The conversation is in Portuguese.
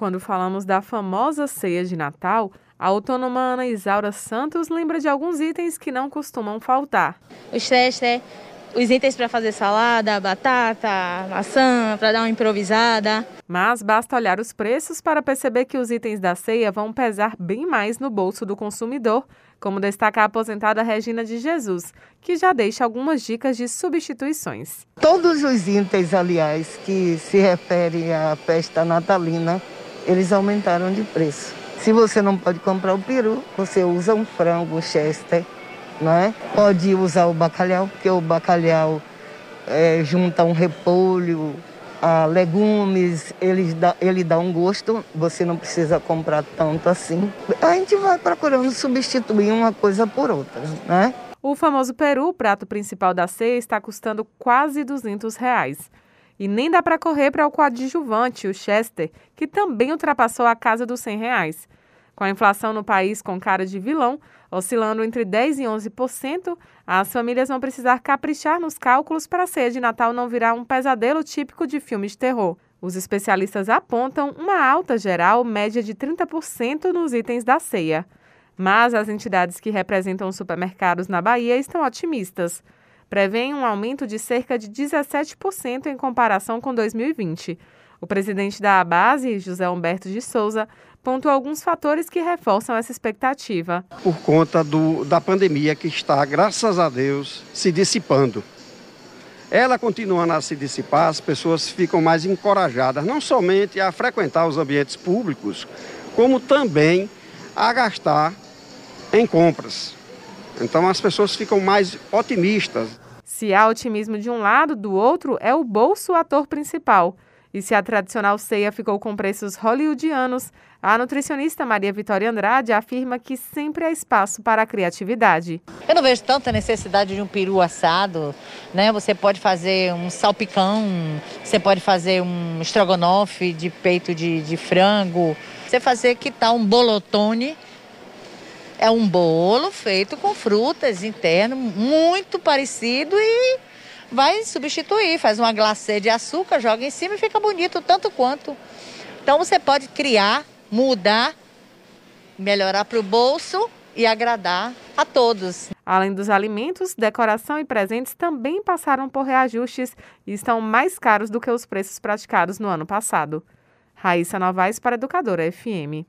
Quando falamos da famosa ceia de Natal, a autônoma Ana Isaura Santos lembra de alguns itens que não costumam faltar. Os chester, os itens para fazer salada, batata, maçã, para dar uma improvisada. Mas basta olhar os preços para perceber que os itens da ceia vão pesar bem mais no bolso do consumidor, como destaca a aposentada Regina de Jesus, que já deixa algumas dicas de substituições. Todos os itens, aliás, que se referem à festa natalina, eles aumentaram de preço. Se você não pode comprar o peru, você usa um frango, um chester, não é? Pode usar o bacalhau, porque o bacalhau é, junta um repolho, a legumes, ele dá, ele dá um gosto, você não precisa comprar tanto assim. A gente vai procurando substituir uma coisa por outra, né? O famoso peru, o prato principal da ceia, está custando quase 200 reais. E nem dá para correr para o coadjuvante, o Chester, que também ultrapassou a casa dos 100 reais. Com a inflação no país com cara de vilão, oscilando entre 10% e 11%, as famílias vão precisar caprichar nos cálculos para a ceia de Natal não virar um pesadelo típico de filme de terror. Os especialistas apontam uma alta geral média de 30% nos itens da ceia. Mas as entidades que representam os supermercados na Bahia estão otimistas prevêem um aumento de cerca de 17% em comparação com 2020. O presidente da Abase, José Humberto de Souza, pontuou alguns fatores que reforçam essa expectativa. Por conta do, da pandemia que está, graças a Deus, se dissipando. Ela continuando a se dissipar, as pessoas ficam mais encorajadas, não somente a frequentar os ambientes públicos, como também a gastar em compras. Então as pessoas ficam mais otimistas. Se há otimismo de um lado, do outro é o bolso o ator principal. E se a tradicional ceia ficou com preços hollywoodianos, a nutricionista Maria Vitória Andrade afirma que sempre há espaço para a criatividade. Eu não vejo tanta necessidade de um peru assado, né? Você pode fazer um salpicão, você pode fazer um estrogonofe de peito de, de frango, você fazer que tal um bolotone é um bolo feito com frutas interno, muito parecido e vai substituir, faz uma glacê de açúcar, joga em cima e fica bonito tanto quanto. Então você pode criar, mudar, melhorar para o bolso e agradar a todos. Além dos alimentos, decoração e presentes também passaram por reajustes e estão mais caros do que os preços praticados no ano passado. Raíssa Novaes para Educadora FM.